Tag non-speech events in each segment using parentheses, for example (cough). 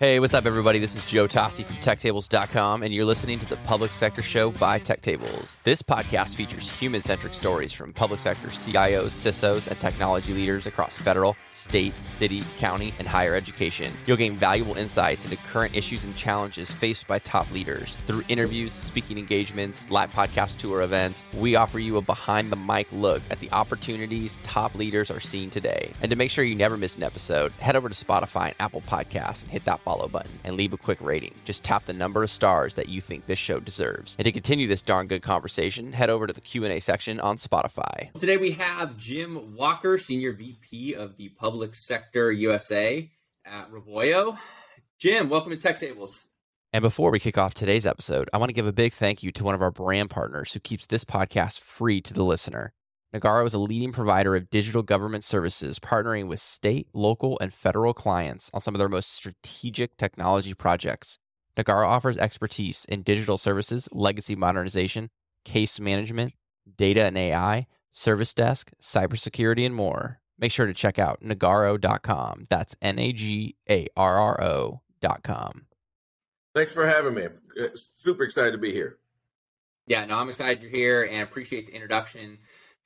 Hey, what's up, everybody? This is Joe Toste from TechTables.com, and you're listening to the Public Sector Show by TechTables. This podcast features human centric stories from public sector CIOs, CISOs, and technology leaders across federal, state, city, county, and higher education. You'll gain valuable insights into current issues and challenges faced by top leaders. Through interviews, speaking engagements, live podcast tour events, we offer you a behind the mic look at the opportunities top leaders are seeing today. And to make sure you never miss an episode, head over to Spotify and Apple Podcasts and hit that follow button and leave a quick rating. Just tap the number of stars that you think this show deserves. And to continue this darn good conversation, head over to the Q&A section on Spotify. Today we have Jim Walker, Senior VP of the Public Sector USA at Roboyo. Jim, welcome to Tech Tables. And before we kick off today's episode, I want to give a big thank you to one of our brand partners who keeps this podcast free to the listener. Nagarro is a leading provider of digital government services, partnering with state, local, and federal clients on some of their most strategic technology projects. Nagarro offers expertise in digital services, legacy modernization, case management, data and AI, service desk, cybersecurity, and more. Make sure to check out nagarro.com. That's N A G A R R O.com. Thanks for having me. Uh, super excited to be here. Yeah, no, I'm excited you're here and appreciate the introduction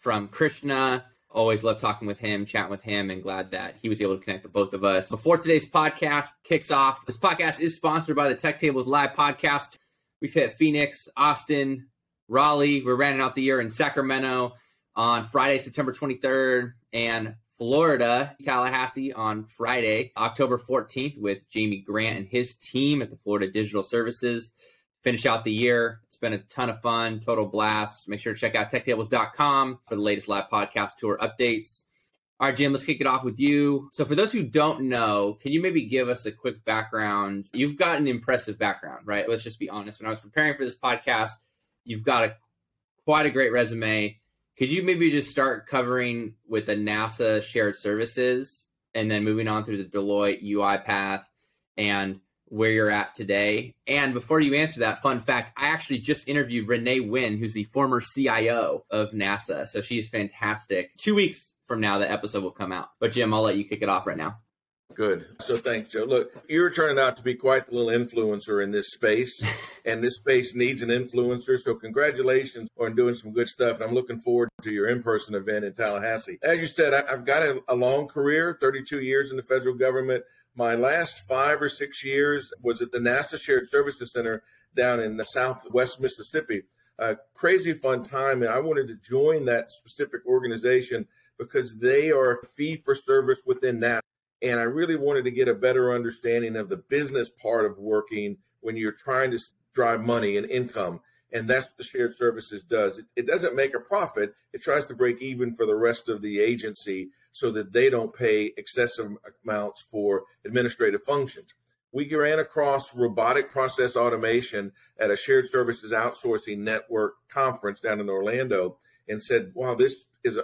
from Krishna. Always love talking with him, chatting with him, and glad that he was able to connect the both of us. Before today's podcast kicks off, this podcast is sponsored by the Tech Tables Live podcast. We've hit Phoenix, Austin, Raleigh. We're rounding out the year in Sacramento on Friday, September 23rd, and Florida, Tallahassee on Friday, October 14th, with Jamie Grant and his team at the Florida Digital Services. Finish out the year It's been a ton of fun, total blast. Make sure to check out techtables.com for the latest live podcast tour updates. All right, Jim, let's kick it off with you. So, for those who don't know, can you maybe give us a quick background? You've got an impressive background, right? Let's just be honest. When I was preparing for this podcast, you've got a quite a great resume. Could you maybe just start covering with the NASA shared services and then moving on through the Deloitte UiPath and where you're at today. And before you answer that, fun fact I actually just interviewed Renee Wynn, who's the former CIO of NASA. So she's fantastic. Two weeks from now, the episode will come out. But Jim, I'll let you kick it off right now. Good. So thanks, Joe. Look, you're turning out to be quite the little influencer in this space, (laughs) and this space needs an influencer. So congratulations on doing some good stuff. And I'm looking forward to your in-person event in Tallahassee. As you said, I've got a, a long career, 32 years in the federal government. My last five or six years was at the NASA Shared Services Center down in the southwest Mississippi. A crazy fun time, and I wanted to join that specific organization because they are fee for service within NASA. And I really wanted to get a better understanding of the business part of working when you're trying to drive money and income and that's what the shared services does. It, it, doesn't make a profit. It tries to break even for the rest of the agency so that they don't pay excessive amounts for administrative functions. We ran across robotic process automation at a shared services outsourcing network conference down in Orlando and said, wow, this is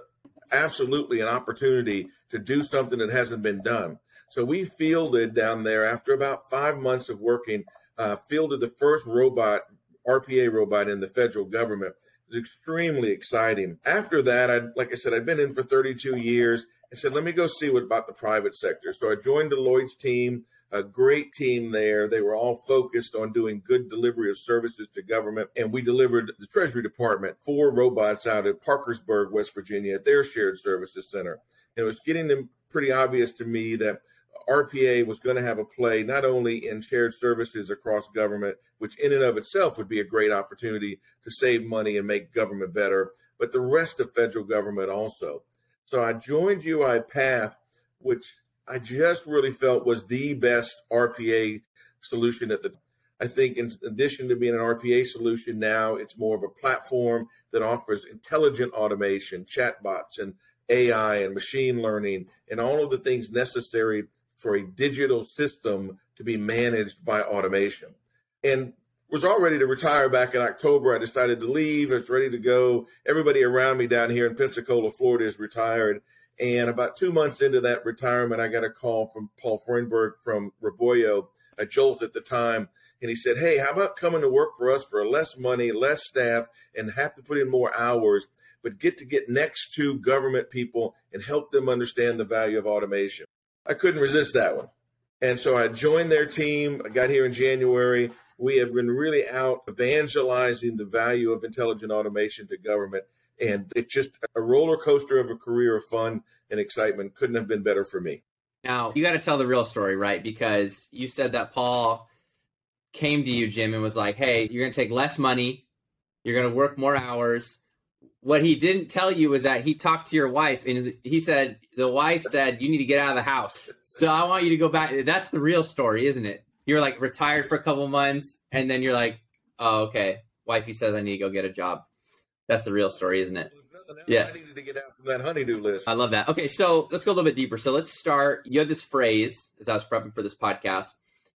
absolutely an opportunity to do something that hasn't been done. So we fielded down there after about five months of working, uh, fielded the first robot RPA robot in the federal government. It was extremely exciting. After that, I like I said, I've been in for 32 years. I said, let me go see what about the private sector. So I joined Deloitte's team, a great team there. They were all focused on doing good delivery of services to government. And we delivered the Treasury Department four robots out at Parkersburg, West Virginia, at their shared services center. And it was getting them pretty obvious to me that RPA was going to have a play not only in shared services across government, which in and of itself would be a great opportunity to save money and make government better, but the rest of federal government also. So I joined UiPath, which I just really felt was the best RPA solution at the I think in addition to being an RPA solution now, it's more of a platform that offers intelligent automation, chatbots and AI and machine learning and all of the things necessary for a digital system to be managed by automation. And was all ready to retire back in October. I decided to leave. I was ready to go. Everybody around me down here in Pensacola, Florida is retired. And about two months into that retirement, I got a call from Paul Freundberg from Roboyo, a Jolt at the time. And he said, Hey, how about coming to work for us for less money, less staff, and have to put in more hours, but get to get next to government people and help them understand the value of automation? I couldn't resist that one. And so I joined their team. I got here in January. We have been really out evangelizing the value of intelligent automation to government. And it's just a roller coaster of a career of fun and excitement. Couldn't have been better for me. Now, you got to tell the real story, right? Because you said that Paul came to you, Jim, and was like, hey, you're going to take less money, you're going to work more hours. What he didn't tell you was that he talked to your wife and he said, the wife said, you need to get out of the house. So I want you to go back. That's the real story, isn't it? You're like retired for a couple months and then you're like, oh, okay. Wifey says I need to go get a job. That's the real story, isn't it? Yeah. I needed to get out from that honeydew list. I love that. Okay, so let's go a little bit deeper. So let's start. You had this phrase as I was prepping for this podcast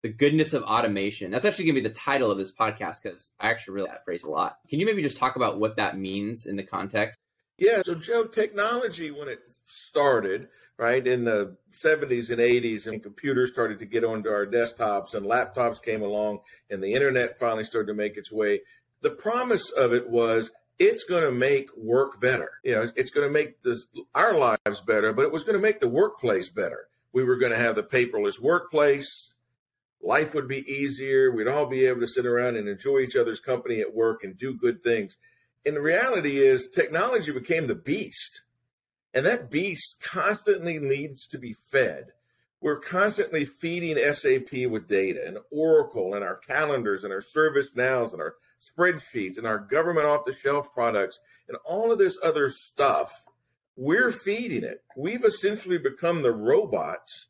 the goodness of automation. That's actually going to be the title of this podcast because I actually really that phrase a lot. Can you maybe just talk about what that means in the context? Yeah. So, Joe, technology, when it started, right, in the 70s and 80s, and computers started to get onto our desktops and laptops came along and the internet finally started to make its way, the promise of it was it's going to make work better. You know, it's going to make this, our lives better, but it was going to make the workplace better. We were going to have the paperless workplace life would be easier. We'd all be able to sit around and enjoy each other's company at work and do good things. And the reality is, technology became the beast. And that beast constantly needs to be fed. We're constantly feeding SAP with data and Oracle and our calendars and our ServiceNows and our spreadsheets and our government off the shelf products and all of this other stuff. We're feeding it. We've essentially become the robots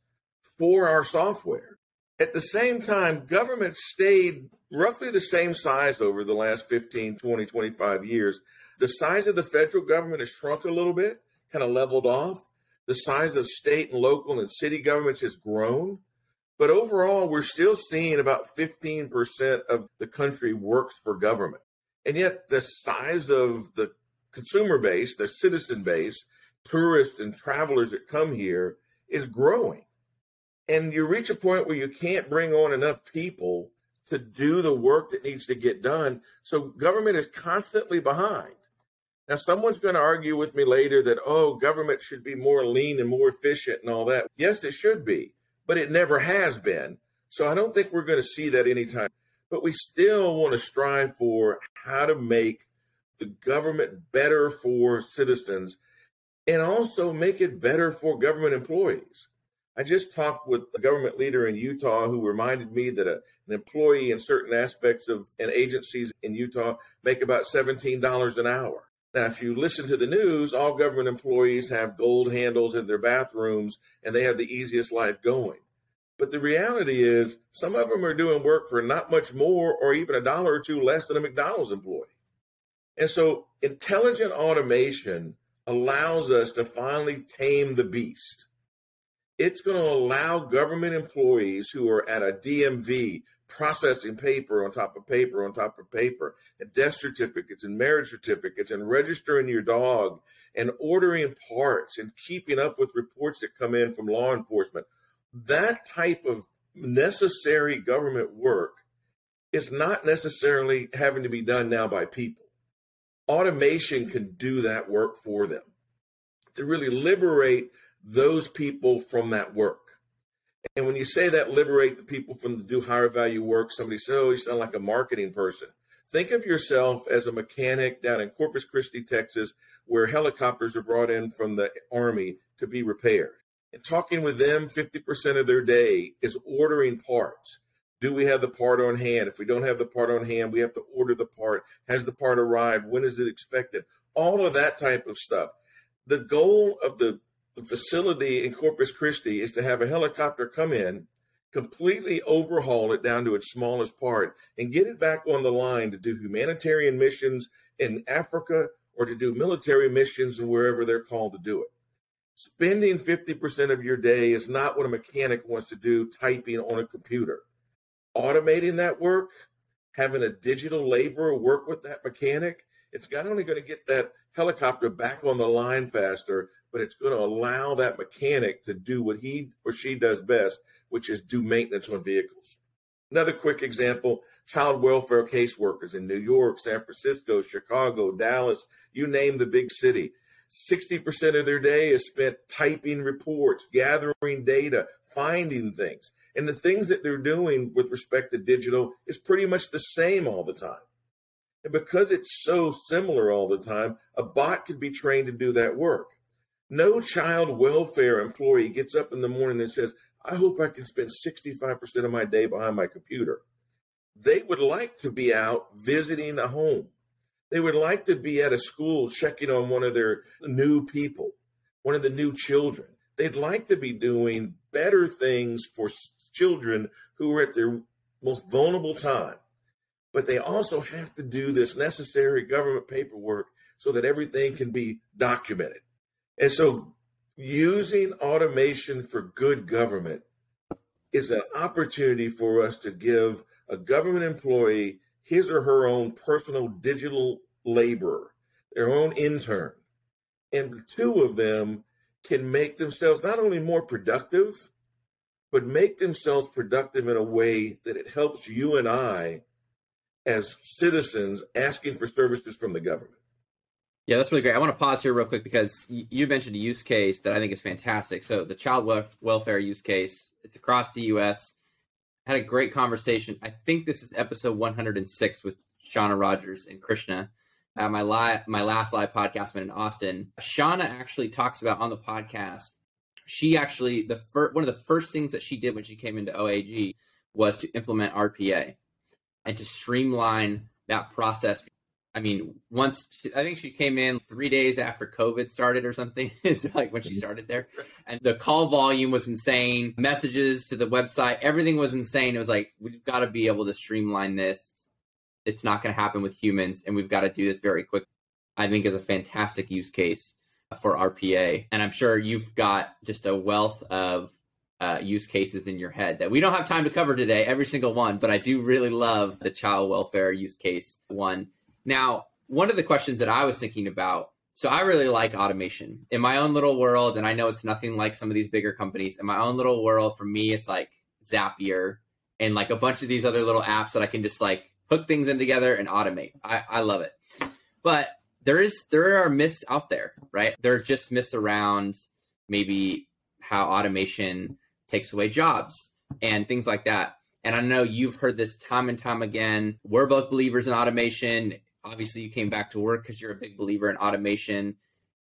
for our software. At the same time, government stayed roughly the same size over the last 15, 20, 25 years. The size of the federal government has shrunk a little bit, kind of leveled off. The size of state and local and city governments has grown. But overall, we're still seeing about 15% of the country works for government. And yet, the size of the consumer base, the citizen base, tourists and travelers that come here is growing and you reach a point where you can't bring on enough people to do the work that needs to get done. So government is constantly behind. Now, someone's going to argue with me later that, oh, government should be more lean and more efficient and all that. Yes, it should be, but it never has been. So I don't think we're going to see that anytime. But we still want to strive for how to make the government better for citizens and also make it better for government employees. I just talked with a government leader in Utah who reminded me that a, an employee in certain aspects of an agencies in Utah make about $17 an hour. Now, if you listen to the news, all government employees have gold handles in their bathrooms and they have the easiest life going. But the reality is, some of them are doing work for not much more or even a dollar or two less than a McDonald's employee. And so, intelligent automation allows us to finally tame the beast it's going to allow government employees who are at a DMV processing paper on top of paper on top of paper, and death certificates and marriage certificates, and registering your dog and ordering parts and keeping up with reports that come in from law enforcement. That type of necessary government work is not necessarily having to be done now by people. Automation can do that work for them to really liberate those people from that work. And when you say that, liberate the people from the do higher value work, somebody says, oh, you sound like a marketing person. Think of yourself as a mechanic down in Corpus Christi, Texas, where helicopters are brought in from the Army to be repaired. And talking with them, 50% of their day is ordering parts. Do we have the part on hand? If we don't have the part on hand, we have to order the part. Has the part arrived? When is it expected? All of that type of stuff. The goal of the the facility in Corpus Christi is to have a helicopter come in, completely overhaul it down to its smallest part, and get it back on the line to do humanitarian missions in Africa or to do military missions and wherever they're called to do it. Spending 50% of your day is not what a mechanic wants to do typing on a computer. Automating that work, having a digital laborer work with that mechanic, it's not only going to get that helicopter back on the line faster, but it's going to allow that mechanic to do what he or she does best, which is do maintenance on vehicles. Another quick example child welfare caseworkers in New York, San Francisco, Chicago, Dallas, you name the big city. 60% of their day is spent typing reports, gathering data, finding things. And the things that they're doing with respect to digital is pretty much the same all the time. And because it's so similar all the time, a bot could be trained to do that work. No child welfare employee gets up in the morning and says, I hope I can spend 65% of my day behind my computer. They would like to be out visiting a home. They would like to be at a school checking on one of their new people, one of the new children. They'd like to be doing better things for children who are at their most vulnerable time. But they also have to do this necessary government paperwork so that everything can be documented. And so using automation for good government is an opportunity for us to give a government employee his or her own personal digital laborer, their own intern. And two of them can make themselves not only more productive, but make themselves productive in a way that it helps you and I as citizens asking for services from the government. Yeah, that's really great. I want to pause here real quick because you mentioned a use case that I think is fantastic. So the child welfare use case, it's across the U.S. I had a great conversation. I think this is episode 106 with Shauna Rogers and Krishna. My live, my last live podcast in Austin, Shauna actually talks about on the podcast. She actually the fir- one of the first things that she did when she came into OAG was to implement RPA and to streamline that process I mean, once I think she came in three days after COVID started or something. (laughs) It's like when she mm-hmm. started there, and the call volume was insane. Messages to the website, everything was insane. It was like we've got to be able to streamline this. It's not going to happen with humans, and we've got to do this very quick. I think is a fantastic use case for RPA, and I'm sure you've got just a wealth of uh, use cases in your head that we don't have time to cover today, every single one. But I do really love the child welfare use case one now, one of the questions that I was thinking about so I really like automation in my own little world, and I know it's nothing like some of these bigger companies. In my own little world, for me, it's like Zapier and like a bunch of these other little apps that I can just like hook things in together and automate. I, I love it. But there is there are myths out there, right? There are just myths around maybe how automation takes away jobs and things like that. And I know you've heard this time and time again. We're both believers in automation obviously you came back to work because you're a big believer in automation.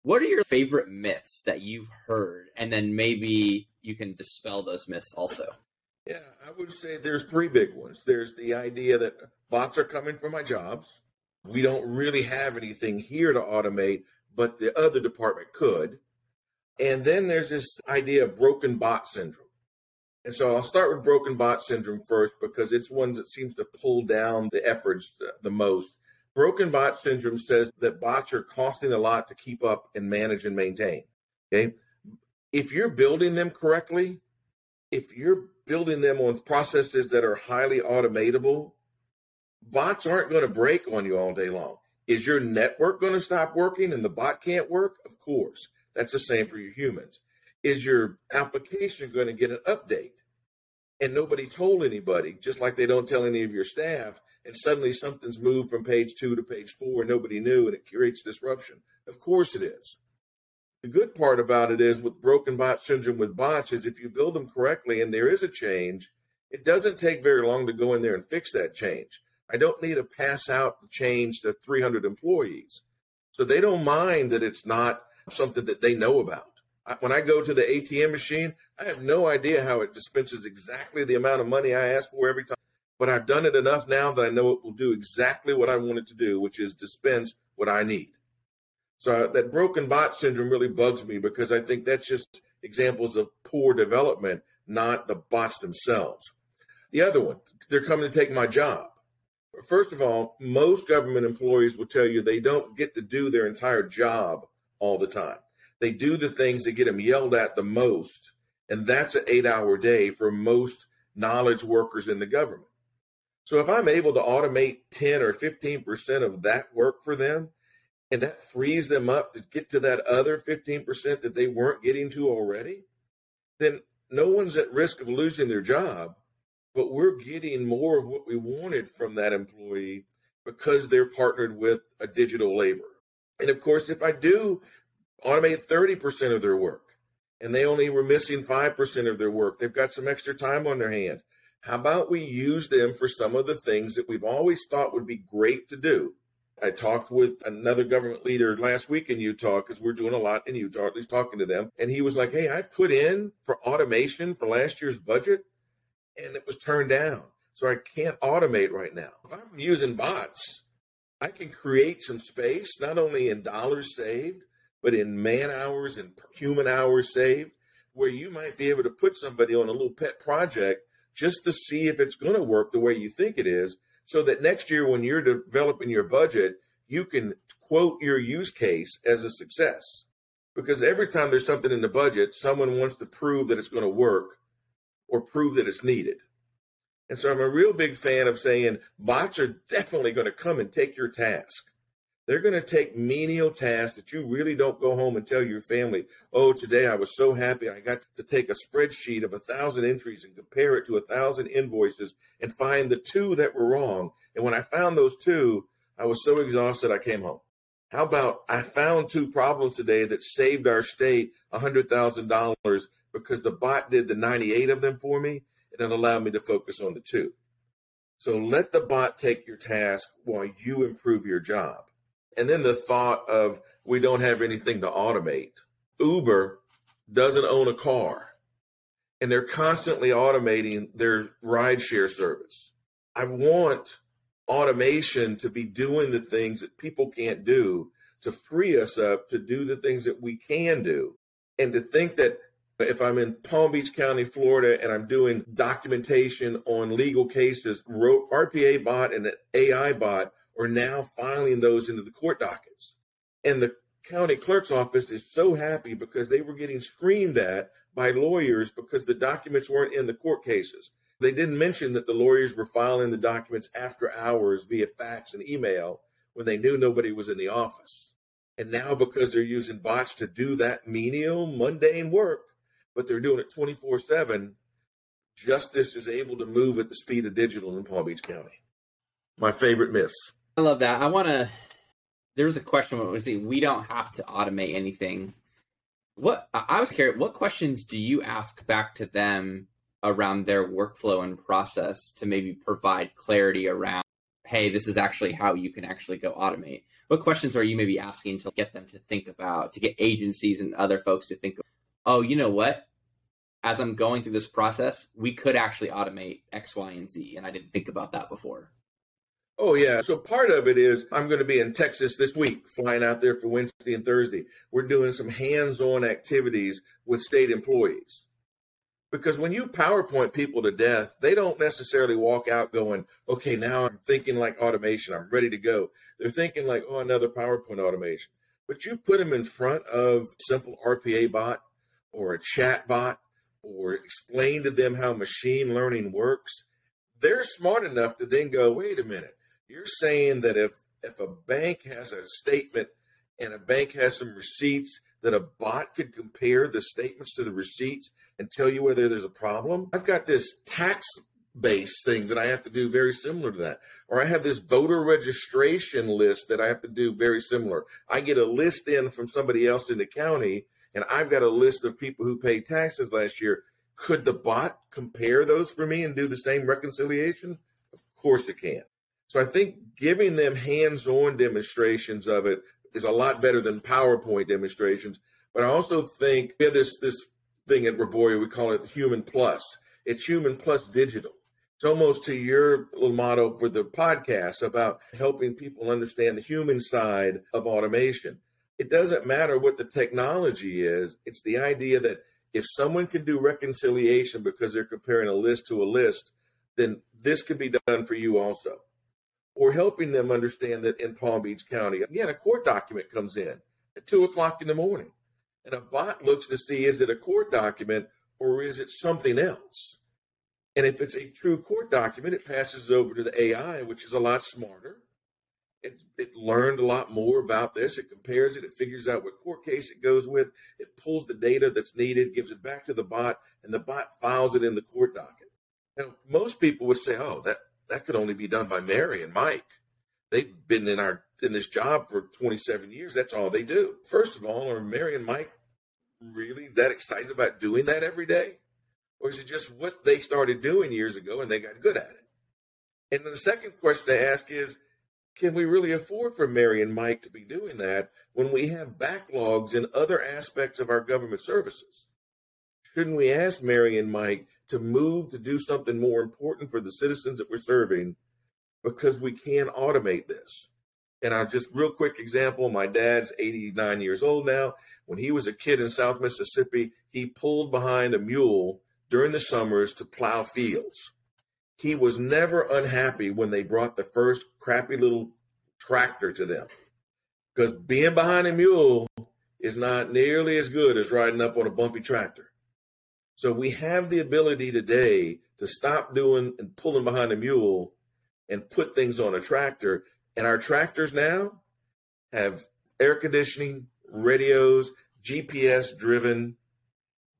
What are your favorite myths that you've heard? And then maybe you can dispel those myths also. Yeah, I would say there's three big ones. There's the idea that bots are coming for my jobs. We don't really have anything here to automate, but the other department could. And then there's this idea of broken bot syndrome. And so I'll start with broken bot syndrome first because it's one that seems to pull down the efforts the most. Broken bot syndrome says that bots are costing a lot to keep up and manage and maintain. Okay. If you're building them correctly, if you're building them on processes that are highly automatable, bots aren't going to break on you all day long. Is your network going to stop working and the bot can't work? Of course. That's the same for your humans. Is your application going to get an update? And nobody told anybody, just like they don't tell any of your staff, and suddenly something's moved from page two to page four and nobody knew and it creates disruption. Of course it is. The good part about it is with broken bot syndrome with bots is if you build them correctly and there is a change, it doesn't take very long to go in there and fix that change. I don't need to pass out the change to 300 employees. So they don't mind that it's not something that they know about. When I go to the ATM machine, I have no idea how it dispenses exactly the amount of money I ask for every time but I've done it enough now that I know it will do exactly what I want it to do, which is dispense what I need. So uh, that broken bot syndrome really bugs me because I think that's just examples of poor development, not the bots themselves. The other one, they're coming to take my job. First of all, most government employees will tell you they don't get to do their entire job all the time. They do the things that get them yelled at the most. And that's an eight hour day for most knowledge workers in the government. So if I'm able to automate 10 or 15% of that work for them, and that frees them up to get to that other 15% that they weren't getting to already, then no one's at risk of losing their job, but we're getting more of what we wanted from that employee because they're partnered with a digital laborer. And of course, if I do automate 30% of their work and they only were missing 5% of their work. They've got some extra time on their hand. How about we use them for some of the things that we've always thought would be great to do? I talked with another government leader last week in Utah because we're doing a lot in Utah, at least talking to them. And he was like, Hey, I put in for automation for last year's budget and it was turned down. So I can't automate right now. If I'm using bots, I can create some space, not only in dollars saved, but in man hours and human hours saved, where you might be able to put somebody on a little pet project just to see if it's going to work the way you think it is, so that next year when you're developing your budget, you can quote your use case as a success. Because every time there's something in the budget, someone wants to prove that it's going to work or prove that it's needed. And so I'm a real big fan of saying bots are definitely going to come and take your task. They're going to take menial tasks that you really don't go home and tell your family, oh, today I was so happy I got to take a spreadsheet of a thousand entries and compare it to a thousand invoices and find the two that were wrong. And when I found those two, I was so exhausted I came home. How about I found two problems today that saved our state $100,000 because the bot did the 98 of them for me and it allowed me to focus on the two. So let the bot take your task while you improve your job. And then the thought of we don't have anything to automate. Uber doesn't own a car and they're constantly automating their rideshare service. I want automation to be doing the things that people can't do to free us up to do the things that we can do. And to think that if I'm in Palm Beach County, Florida, and I'm doing documentation on legal cases, RPA bot and an AI bot are now filing those into the court dockets. And the county clerk's office is so happy because they were getting screamed at by lawyers because the documents weren't in the court cases. They didn't mention that the lawyers were filing the documents after hours via fax and email when they knew nobody was in the office. And now, because they're using bots to do that menial, mundane work, but they're doing it 24 7, justice is able to move at the speed of digital in Palm Beach County. My favorite myths. I love that. I want to. There's a question. What was the? We don't have to automate anything. What I was curious. What questions do you ask back to them around their workflow and process to maybe provide clarity around? Hey, this is actually how you can actually go automate. What questions are you maybe asking to get them to think about, to get agencies and other folks to think, oh, you know what? As I'm going through this process, we could actually automate X, Y, and Z, and I didn't think about that before. Oh, yeah. So part of it is I'm going to be in Texas this week, flying out there for Wednesday and Thursday. We're doing some hands on activities with state employees. Because when you PowerPoint people to death, they don't necessarily walk out going, okay, now I'm thinking like automation. I'm ready to go. They're thinking like, oh, another PowerPoint automation. But you put them in front of simple RPA bot or a chat bot or explain to them how machine learning works. They're smart enough to then go, wait a minute you're saying that if if a bank has a statement and a bank has some receipts, that a bot could compare the statements to the receipts and tell you whether there's a problem? I've got this tax base thing that I have to do very similar to that. Or I have this voter registration list that I have to do very similar. I get a list in from somebody else in the county and I've got a list of people who paid taxes last year. Could the bot compare those for me and do the same reconciliation? Of course it can. So I think giving them hands-on demonstrations of it is a lot better than PowerPoint demonstrations. But I also think we have this this thing at Roboyo, we call it Human Plus. It's Human Plus Digital. It's almost to your little motto for the podcast about helping people understand the human side of automation. It doesn't matter what the technology is, it's the idea that if someone can do reconciliation because they're comparing a list to a list, then this could be done for you also or helping them understand that in Palm Beach County, again, a court document comes in at two o'clock in the morning. And a bot looks to see is it a court document or is it something else? And if it's a true court document, it passes over to the AI, which is a lot smarter. It, it learned a lot more about this. It compares it. It figures out what court case it goes with. It pulls the data that's needed, gives it back to the bot, and the bot files it in the court docket. Now, most people would say, oh, that that could only be done by Mary and Mike. They've been in our in this job for 27 years. That's all they do. First of all, are Mary and Mike really that excited about doing that every day? Or is it just what they started doing years ago and they got good at it? And the second question to ask is can we really afford for Mary and Mike to be doing that when we have backlogs in other aspects of our government services? Shouldn't we ask Mary and Mike to move to do something more important for the citizens that we're serving because we can automate this? And I just real quick example, my dad's 89 years old now. When he was a kid in South Mississippi, he pulled behind a mule during the summers to plow fields. He was never unhappy when they brought the first crappy little tractor to them. Because being behind a mule is not nearly as good as riding up on a bumpy tractor. So we have the ability today to stop doing and pulling behind a mule and put things on a tractor. And our tractors now have air conditioning, radios, GPS driven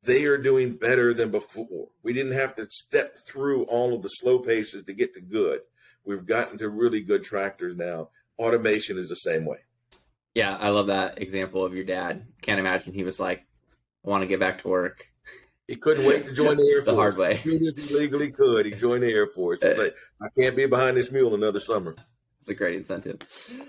they are doing better than before. We didn't have to step through all of the slow paces to get to good. We've gotten to really good tractors now. Automation is the same way. Yeah, I love that example of your dad. Can't imagine he was like, I want to get back to work. He couldn't wait to join the Air Force. (laughs) the hard way. As soon as he legally could, he joined the Air Force. He's uh, like, I can't be behind this mule another summer. It's a great incentive.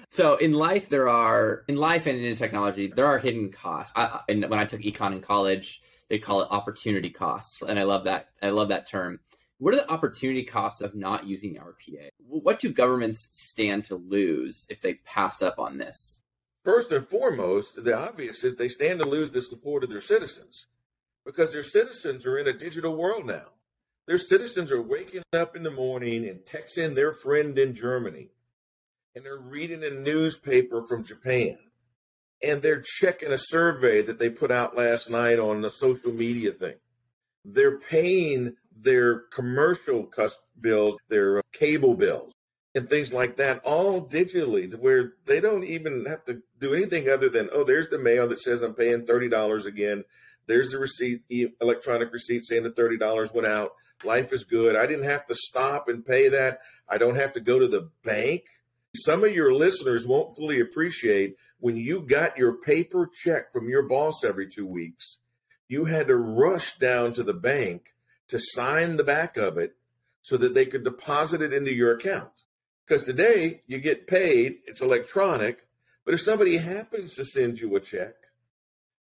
So in life, there are in life and in technology, there are hidden costs. I, and when I took econ in college, they call it opportunity costs and i love that i love that term what are the opportunity costs of not using rpa what do governments stand to lose if they pass up on this first and foremost the obvious is they stand to lose the support of their citizens because their citizens are in a digital world now their citizens are waking up in the morning and texting their friend in germany and they're reading a newspaper from japan and they're checking a survey that they put out last night on the social media thing. They're paying their commercial bills, their uh, cable bills, and things like that, all digitally, to where they don't even have to do anything other than, oh, there's the mail that says I'm paying $30 again. There's the receipt, electronic receipt saying the $30 went out. Life is good. I didn't have to stop and pay that. I don't have to go to the bank some of your listeners won't fully appreciate when you got your paper check from your boss every two weeks, you had to rush down to the bank to sign the back of it so that they could deposit it into your account. Because today you get paid, it's electronic, but if somebody happens to send you a check,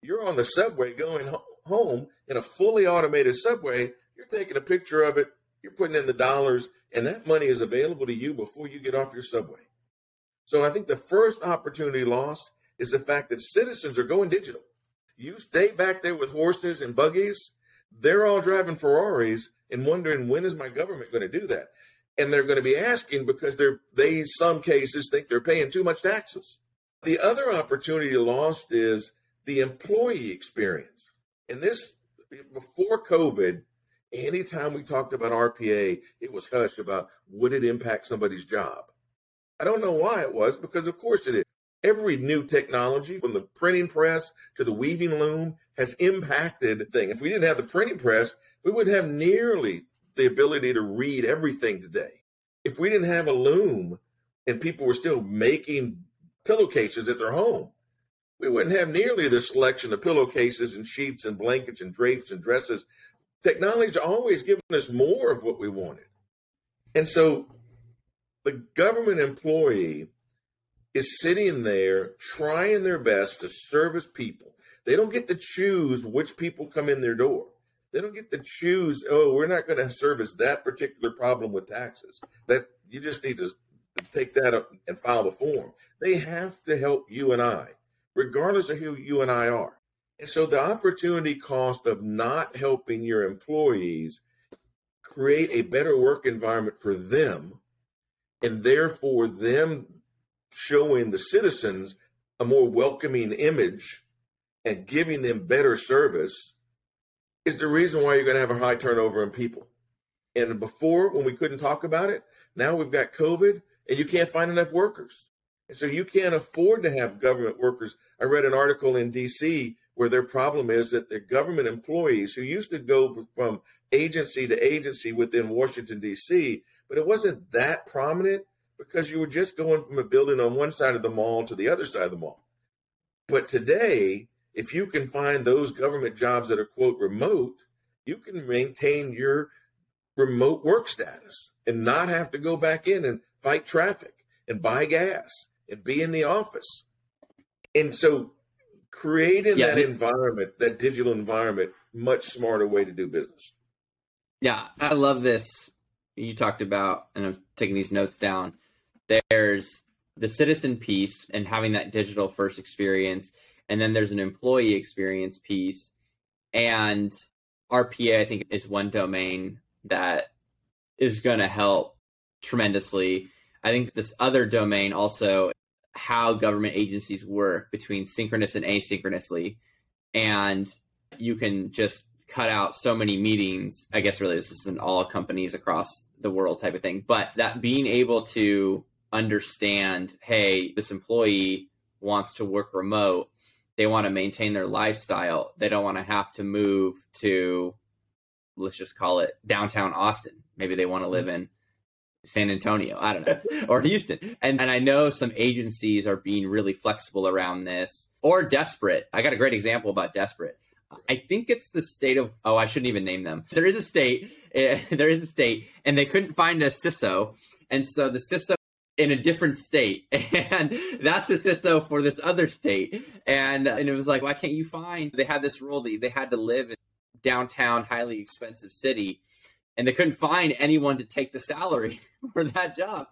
you're on the subway going home in a fully automated subway, you're taking a picture of it, you're putting in the dollars, and that money is available to you before you get off your subway. So I think the first opportunity lost is the fact that citizens are going digital. You stay back there with horses and buggies, they're all driving Ferraris and wondering when is my government going to do that? And they're going to be asking because they're they some cases think they're paying too much taxes. The other opportunity lost is the employee experience. And this before COVID, anytime we talked about RPA, it was hush about would it impact somebody's job. I don't know why it was, because of course it is. Every new technology, from the printing press to the weaving loom, has impacted thing. If we didn't have the printing press, we wouldn't have nearly the ability to read everything today. If we didn't have a loom and people were still making pillowcases at their home, we wouldn't have nearly the selection of pillowcases and sheets and blankets and drapes and dresses. Technology's always given us more of what we wanted. And so the government employee is sitting there trying their best to service people. They don't get to choose which people come in their door. They don't get to choose, oh, we're not going to service that particular problem with taxes. That you just need to take that up and file the form. They have to help you and I, regardless of who you and I are. And so the opportunity cost of not helping your employees create a better work environment for them and therefore them showing the citizens a more welcoming image and giving them better service is the reason why you're going to have a high turnover in people. And before, when we couldn't talk about it, now we've got COVID and you can't find enough workers. And so you can't afford to have government workers. I read an article in DC where their problem is that the government employees who used to go from agency to agency within Washington, D.C., but it wasn't that prominent because you were just going from a building on one side of the mall to the other side of the mall. But today, if you can find those government jobs that are quote remote, you can maintain your remote work status and not have to go back in and fight traffic and buy gas and be in the office. And so creating yeah, that environment, that digital environment, much smarter way to do business. Yeah, I love this. You talked about, and I'm taking these notes down. There's the citizen piece and having that digital first experience, and then there's an employee experience piece. And RPA, I think, is one domain that is going to help tremendously. I think this other domain also how government agencies work between synchronous and asynchronously. And you can just cut out so many meetings. I guess really this isn't all companies across the world type of thing, but that being able to understand, hey, this employee wants to work remote. They want to maintain their lifestyle. They don't want to have to move to, let's just call it downtown Austin. Maybe they want to live mm-hmm. in San Antonio, I don't know, or Houston. And and I know some agencies are being really flexible around this or desperate. I got a great example about desperate. I think it's the state of oh, I shouldn't even name them. There is a state, uh, (laughs) there is a state, and they couldn't find a CISO, and so the CISO in a different state, (laughs) and that's the CISO for this other state, and and it was like, why can't you find? They had this rule that they had to live in downtown, highly expensive city, and they couldn't find anyone to take the salary (laughs) for that job.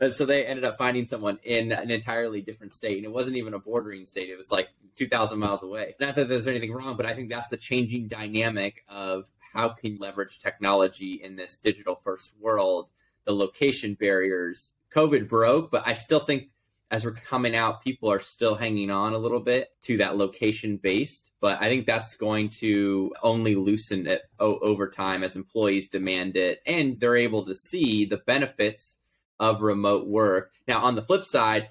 And so they ended up finding someone in an entirely different state. And it wasn't even a bordering state, it was like 2,000 miles away. Not that there's anything wrong, but I think that's the changing dynamic of how can you leverage technology in this digital first world, the location barriers. COVID broke, but I still think as we're coming out, people are still hanging on a little bit to that location based. But I think that's going to only loosen it over time as employees demand it and they're able to see the benefits of remote work. Now, on the flip side,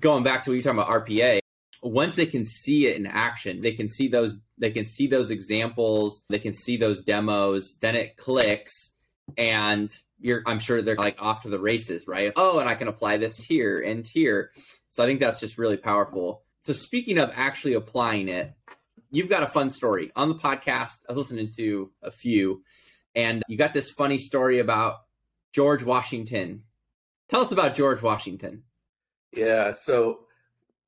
going back to what you're talking about RPA, once they can see it in action, they can see those they can see those examples, they can see those demos, then it clicks and you're I'm sure they're like off to the races, right? Oh, and I can apply this here and here. So I think that's just really powerful. So speaking of actually applying it, you've got a fun story on the podcast. I was listening to a few, and you got this funny story about George Washington. Tell us about George Washington. Yeah, so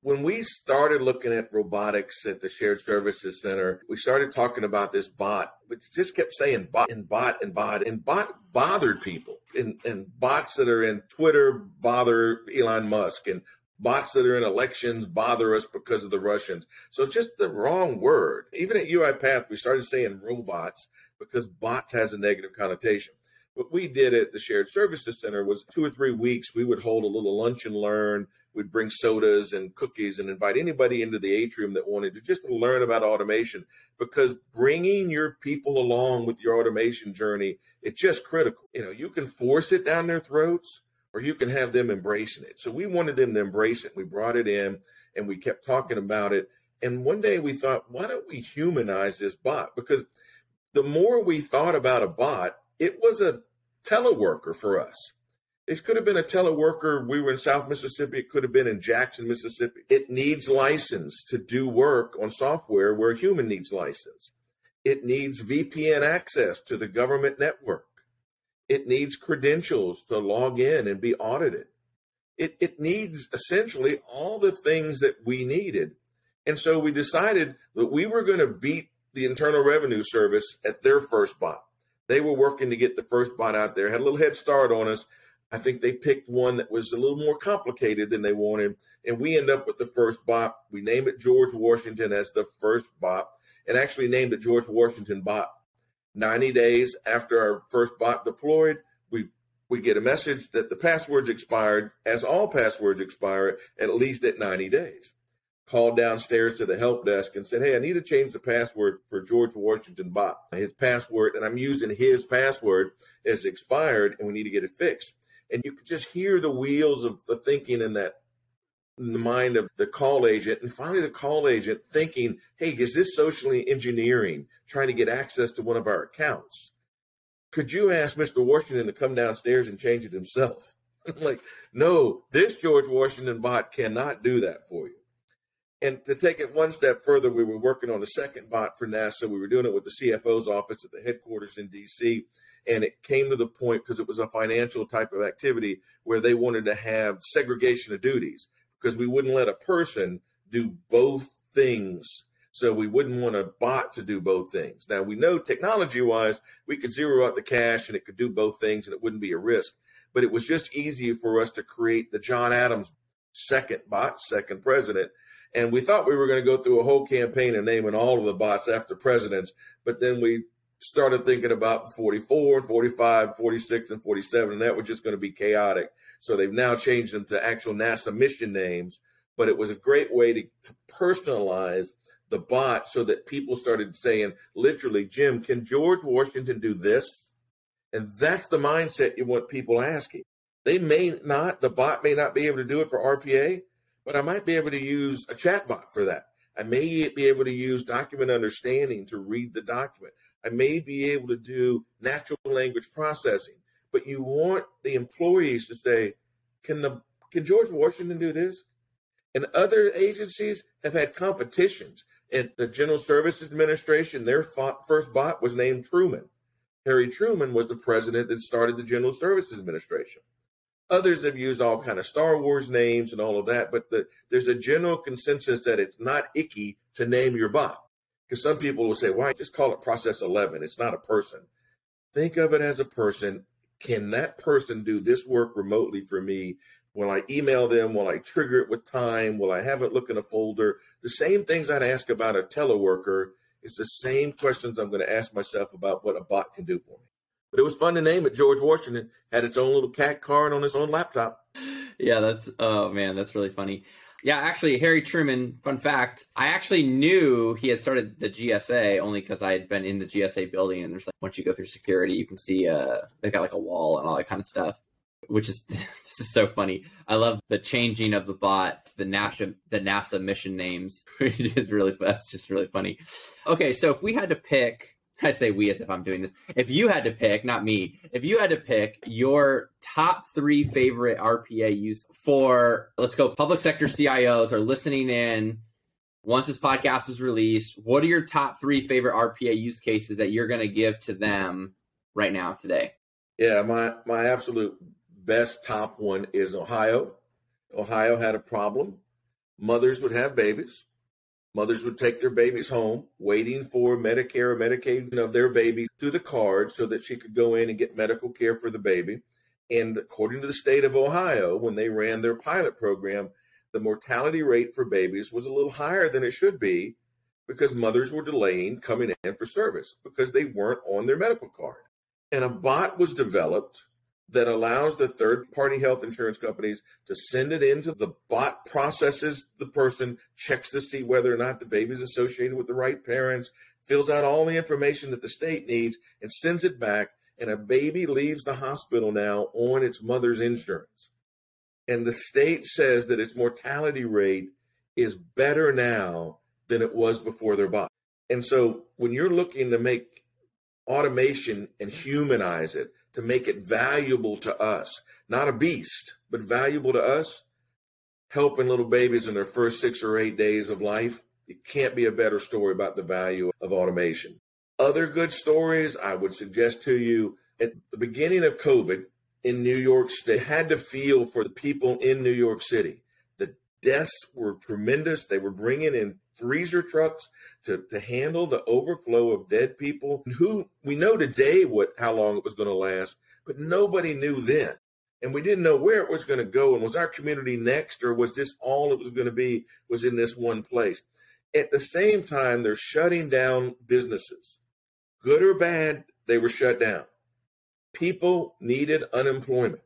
when we started looking at robotics at the Shared Services Center, we started talking about this bot, but just kept saying bot and bot and bot and bot bothered people. And, and bots that are in Twitter bother Elon Musk and bots that are in elections bother us because of the Russians. So just the wrong word. Even at UiPath, we started saying robots because bots has a negative connotation. What we did at the Shared Services Center was two or three weeks, we would hold a little lunch and learn. We'd bring sodas and cookies and invite anybody into the atrium that wanted to just learn about automation because bringing your people along with your automation journey, it's just critical. You know, you can force it down their throats or you can have them embracing it. So we wanted them to embrace it. We brought it in and we kept talking about it. And one day we thought, why don't we humanize this bot? Because the more we thought about a bot, it was a teleworker for us. It could have been a teleworker. We were in South Mississippi. It could have been in Jackson, Mississippi. It needs license to do work on software where a human needs license. It needs VPN access to the government network. It needs credentials to log in and be audited. It, it needs essentially all the things that we needed. And so we decided that we were going to beat the Internal Revenue Service at their first bot. They were working to get the first bot out there, had a little head start on us. I think they picked one that was a little more complicated than they wanted. And we end up with the first bot. We name it George Washington as the first bot and actually named it George Washington bot. 90 days after our first bot deployed, we we get a message that the passwords expired, as all passwords expire at least at 90 days called downstairs to the help desk and said, Hey, I need to change the password for George Washington bot. His password, and I'm using his password, is expired and we need to get it fixed. And you could just hear the wheels of the thinking in that in the mind of the call agent. And finally the call agent thinking, Hey, is this socially engineering trying to get access to one of our accounts? Could you ask Mr. Washington to come downstairs and change it himself? (laughs) like, no, this George Washington bot cannot do that for you. And to take it one step further, we were working on a second bot for NASA. We were doing it with the CFO's office at the headquarters in DC. And it came to the point because it was a financial type of activity where they wanted to have segregation of duties because we wouldn't let a person do both things. So we wouldn't want a bot to do both things. Now we know technology wise, we could zero out the cache and it could do both things and it wouldn't be a risk. But it was just easier for us to create the John Adams second bot, second president. And we thought we were going to go through a whole campaign of naming all of the bots after presidents. But then we started thinking about 44, 45, 46, and 47, and that was just going to be chaotic. So they've now changed them to actual NASA mission names. But it was a great way to, to personalize the bot so that people started saying, literally, Jim, can George Washington do this? And that's the mindset you want people asking. They may not, the bot may not be able to do it for RPA, but I might be able to use a chatbot for that. I may be able to use document understanding to read the document. I may be able to do natural language processing. But you want the employees to say, can the can George Washington do this? And other agencies have had competitions. And the General Services Administration, their first bot was named Truman. Harry Truman was the president that started the General Services Administration. Others have used all kind of Star Wars names and all of that, but the, there's a general consensus that it's not icky to name your bot. Because some people will say, why just call it process 11? It's not a person. Think of it as a person. Can that person do this work remotely for me? Will I email them? Will I trigger it with time? Will I have it look in a folder? The same things I'd ask about a teleworker is the same questions I'm going to ask myself about what a bot can do for me. But it was fun to name it. George Washington had its own little CAC card on his own laptop. Yeah, that's oh man, that's really funny. Yeah, actually, Harry Truman. Fun fact: I actually knew he had started the GSA only because I had been in the GSA building, and there's like once you go through security, you can see uh they got like a wall and all that kind of stuff. Which is (laughs) this is so funny. I love the changing of the bot to the NASA the NASA mission names, (laughs) which is really that's just really funny. Okay, so if we had to pick I say we as if I'm doing this. If you had to pick, not me, if you had to pick your top three favorite RPA use for, let's go, public sector CIOs are listening in once this podcast is released, what are your top three favorite RPA use cases that you're going to give to them right now today? Yeah, my, my absolute best top one is Ohio. Ohio had a problem. Mothers would have babies Mothers would take their babies home, waiting for Medicare or Medicaid of their baby through the card so that she could go in and get medical care for the baby. And according to the state of Ohio, when they ran their pilot program, the mortality rate for babies was a little higher than it should be because mothers were delaying coming in for service because they weren't on their medical card. And a bot was developed that allows the third party health insurance companies to send it into the bot processes the person checks to see whether or not the baby is associated with the right parents fills out all the information that the state needs and sends it back and a baby leaves the hospital now on its mother's insurance. And the state says that its mortality rate is better now than it was before their bot. And so when you're looking to make automation and humanize it to make it valuable to us, not a beast, but valuable to us, helping little babies in their first six or eight days of life. It can't be a better story about the value of automation. Other good stories I would suggest to you at the beginning of COVID in New York State, had to feel for the people in New York City. Deaths were tremendous. They were bringing in freezer trucks to, to handle the overflow of dead people who we know today what how long it was going to last, but nobody knew then. And we didn't know where it was going to go. And was our community next, or was this all it was going to be was in this one place? At the same time, they're shutting down businesses. Good or bad, they were shut down. People needed unemployment.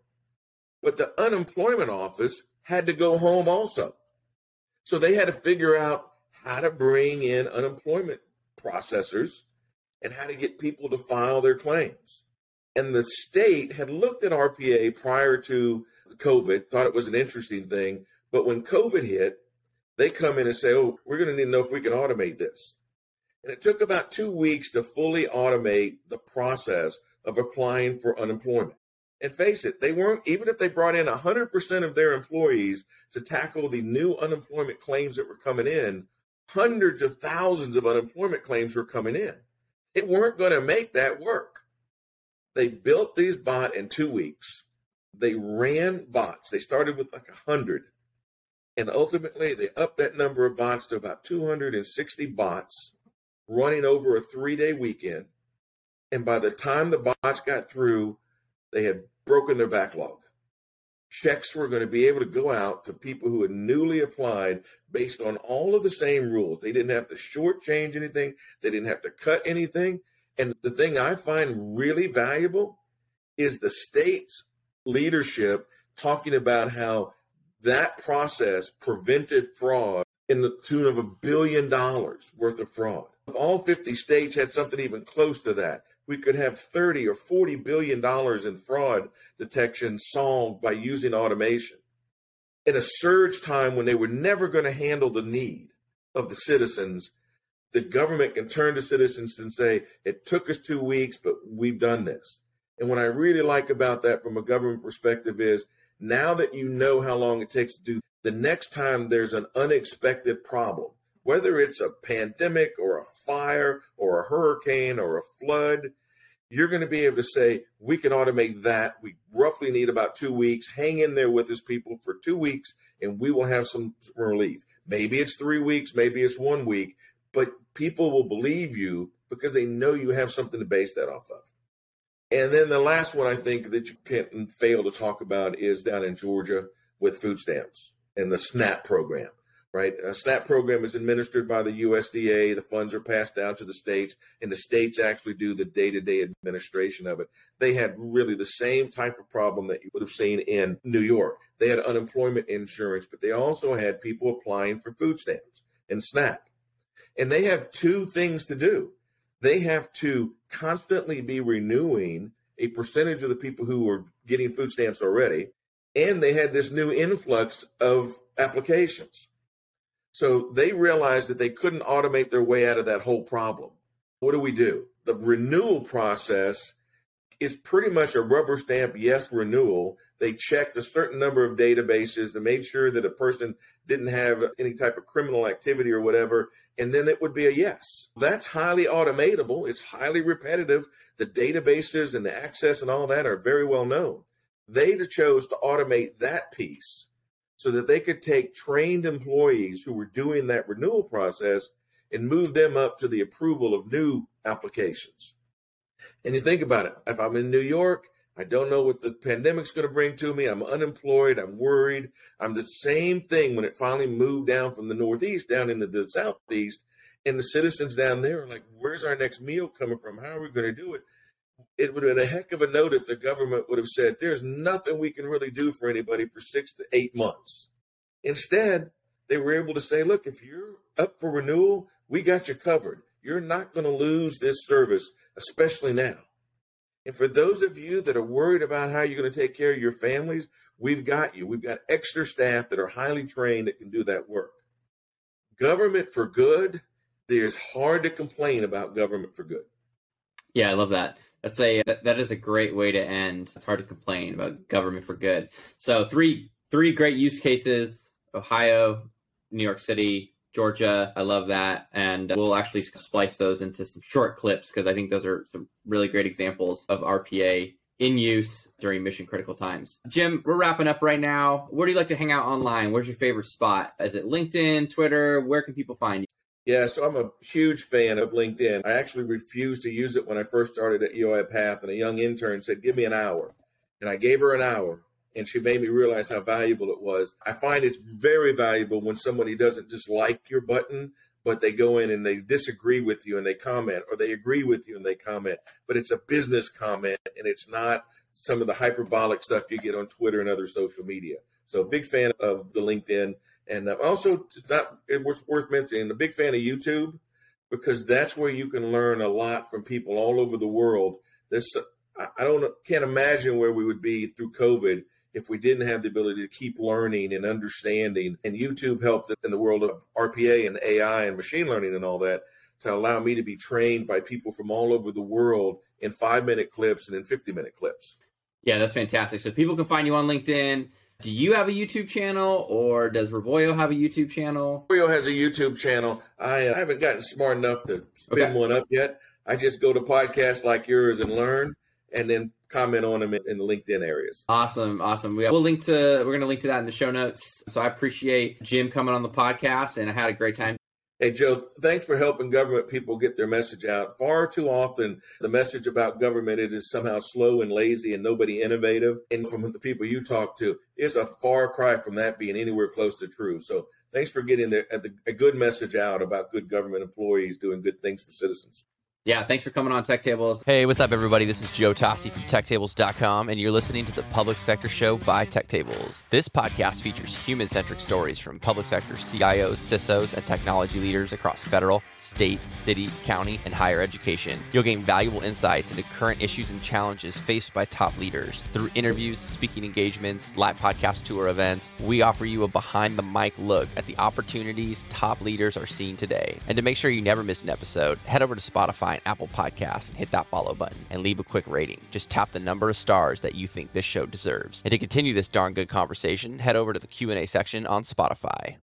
But the unemployment office had to go home also. So they had to figure out how to bring in unemployment processors and how to get people to file their claims. And the state had looked at RPA prior to COVID, thought it was an interesting thing. But when COVID hit, they come in and say, oh, we're going to need to know if we can automate this. And it took about two weeks to fully automate the process of applying for unemployment. And face it, they weren't, even if they brought in 100% of their employees to tackle the new unemployment claims that were coming in, hundreds of thousands of unemployment claims were coming in. It weren't going to make that work. They built these bots in two weeks. They ran bots. They started with like 100. And ultimately, they upped that number of bots to about 260 bots running over a three day weekend. And by the time the bots got through, they had broken their backlog. Checks were going to be able to go out to people who had newly applied based on all of the same rules. They didn't have to shortchange anything, they didn't have to cut anything. And the thing I find really valuable is the state's leadership talking about how that process prevented fraud in the tune of a billion dollars worth of fraud. If all 50 states had something even close to that, we could have 30 or 40 billion dollars in fraud detection solved by using automation. In a surge time when they were never going to handle the need of the citizens, the government can turn to citizens and say, it took us two weeks, but we've done this. And what I really like about that from a government perspective is now that you know how long it takes to do, the next time there's an unexpected problem, whether it's a pandemic or a fire or a hurricane or a flood, you're going to be able to say, we can automate that. We roughly need about two weeks. Hang in there with us, people, for two weeks, and we will have some relief. Maybe it's three weeks, maybe it's one week, but people will believe you because they know you have something to base that off of. And then the last one I think that you can't fail to talk about is down in Georgia with food stamps and the SNAP program right? A SNAP program is administered by the USDA. The funds are passed down to the states, and the states actually do the day to day administration of it. They had really the same type of problem that you would have seen in New York. They had unemployment insurance, but they also had people applying for food stamps and SNAP. And they have two things to do. They have to constantly be renewing a percentage of the people who were getting food stamps already. And they had this new influx of applications. So they realized that they couldn't automate their way out of that whole problem. What do we do? The renewal process is pretty much a rubber stamp yes renewal. They checked a certain number of databases to make sure that a person didn't have any type of criminal activity or whatever, and then it would be a yes. That's highly automatable. It's highly repetitive. The databases and the access and all that are very well known. They chose to automate that piece so that they could take trained employees who were doing that renewal process and move them up to the approval of new applications. And you think about it if I'm in New York, I don't know what the pandemic's going to bring to me. I'm unemployed. I'm worried. I'm the same thing when it finally moved down from the Northeast down into the Southeast. And the citizens down there are like, where's our next meal coming from? How are we going to do it? It would have been a heck of a note if the government would have said, there's nothing we can really do for anybody for six to eight months. Instead, they were able to say, look, if you're up for renewal, we got you covered. You're not going to lose this service, especially now. And for those of you that are worried about how you're going to take care of your families, we've got you. We've got extra staff that are highly trained that can do that work. Government for good, there's hard to complain about government for good. Yeah, I love that. That's a that is a great way to end. It's hard to complain about government for good. So three three great use cases: Ohio, New York City, Georgia. I love that, and we'll actually splice those into some short clips because I think those are some really great examples of RPA in use during mission critical times. Jim, we're wrapping up right now. Where do you like to hang out online? Where's your favorite spot? Is it LinkedIn, Twitter? Where can people find you? Yeah, so I'm a huge fan of LinkedIn. I actually refused to use it when I first started at UiPath, and a young intern said, Give me an hour. And I gave her an hour, and she made me realize how valuable it was. I find it's very valuable when somebody doesn't just like your button, but they go in and they disagree with you and they comment, or they agree with you and they comment. But it's a business comment, and it's not some of the hyperbolic stuff you get on Twitter and other social media. So, big fan of the LinkedIn. And uh, also, not it was worth mentioning. A big fan of YouTube because that's where you can learn a lot from people all over the world. This I don't can't imagine where we would be through COVID if we didn't have the ability to keep learning and understanding. And YouTube helped in the world of RPA and AI and machine learning and all that to allow me to be trained by people from all over the world in five minute clips and in 50 minute clips. Yeah, that's fantastic. So people can find you on LinkedIn. Do you have a YouTube channel or does Roboyo have a YouTube channel? Roboyo has a YouTube channel. I, uh, haven't gotten smart enough to spin okay. one up yet. I just go to podcasts like yours and learn and then comment on them in, in the LinkedIn areas. Awesome. Awesome. We, will link to, we're going to link to that in the show notes. So I appreciate Jim coming on the podcast and I had a great time. Hey, Joe, thanks for helping government people get their message out. Far too often, the message about government it is somehow slow and lazy and nobody innovative. And from the people you talk to, it's a far cry from that being anywhere close to true. So thanks for getting uh, the, a good message out about good government employees doing good things for citizens. Yeah, thanks for coming on Tech Tables. Hey, what's up, everybody? This is Joe Toste from TechTables.com, and you're listening to the Public Sector Show by Tech Tables. This podcast features human centric stories from public sector CIOs, CISOs, and technology leaders across federal, state, city, county, and higher education. You'll gain valuable insights into current issues and challenges faced by top leaders. Through interviews, speaking engagements, live podcast tour events, we offer you a behind the mic look at the opportunities top leaders are seeing today. And to make sure you never miss an episode, head over to Spotify Apple Podcasts and hit that follow button and leave a quick rating. Just tap the number of stars that you think this show deserves. And to continue this darn good conversation, head over to the Q&A section on Spotify.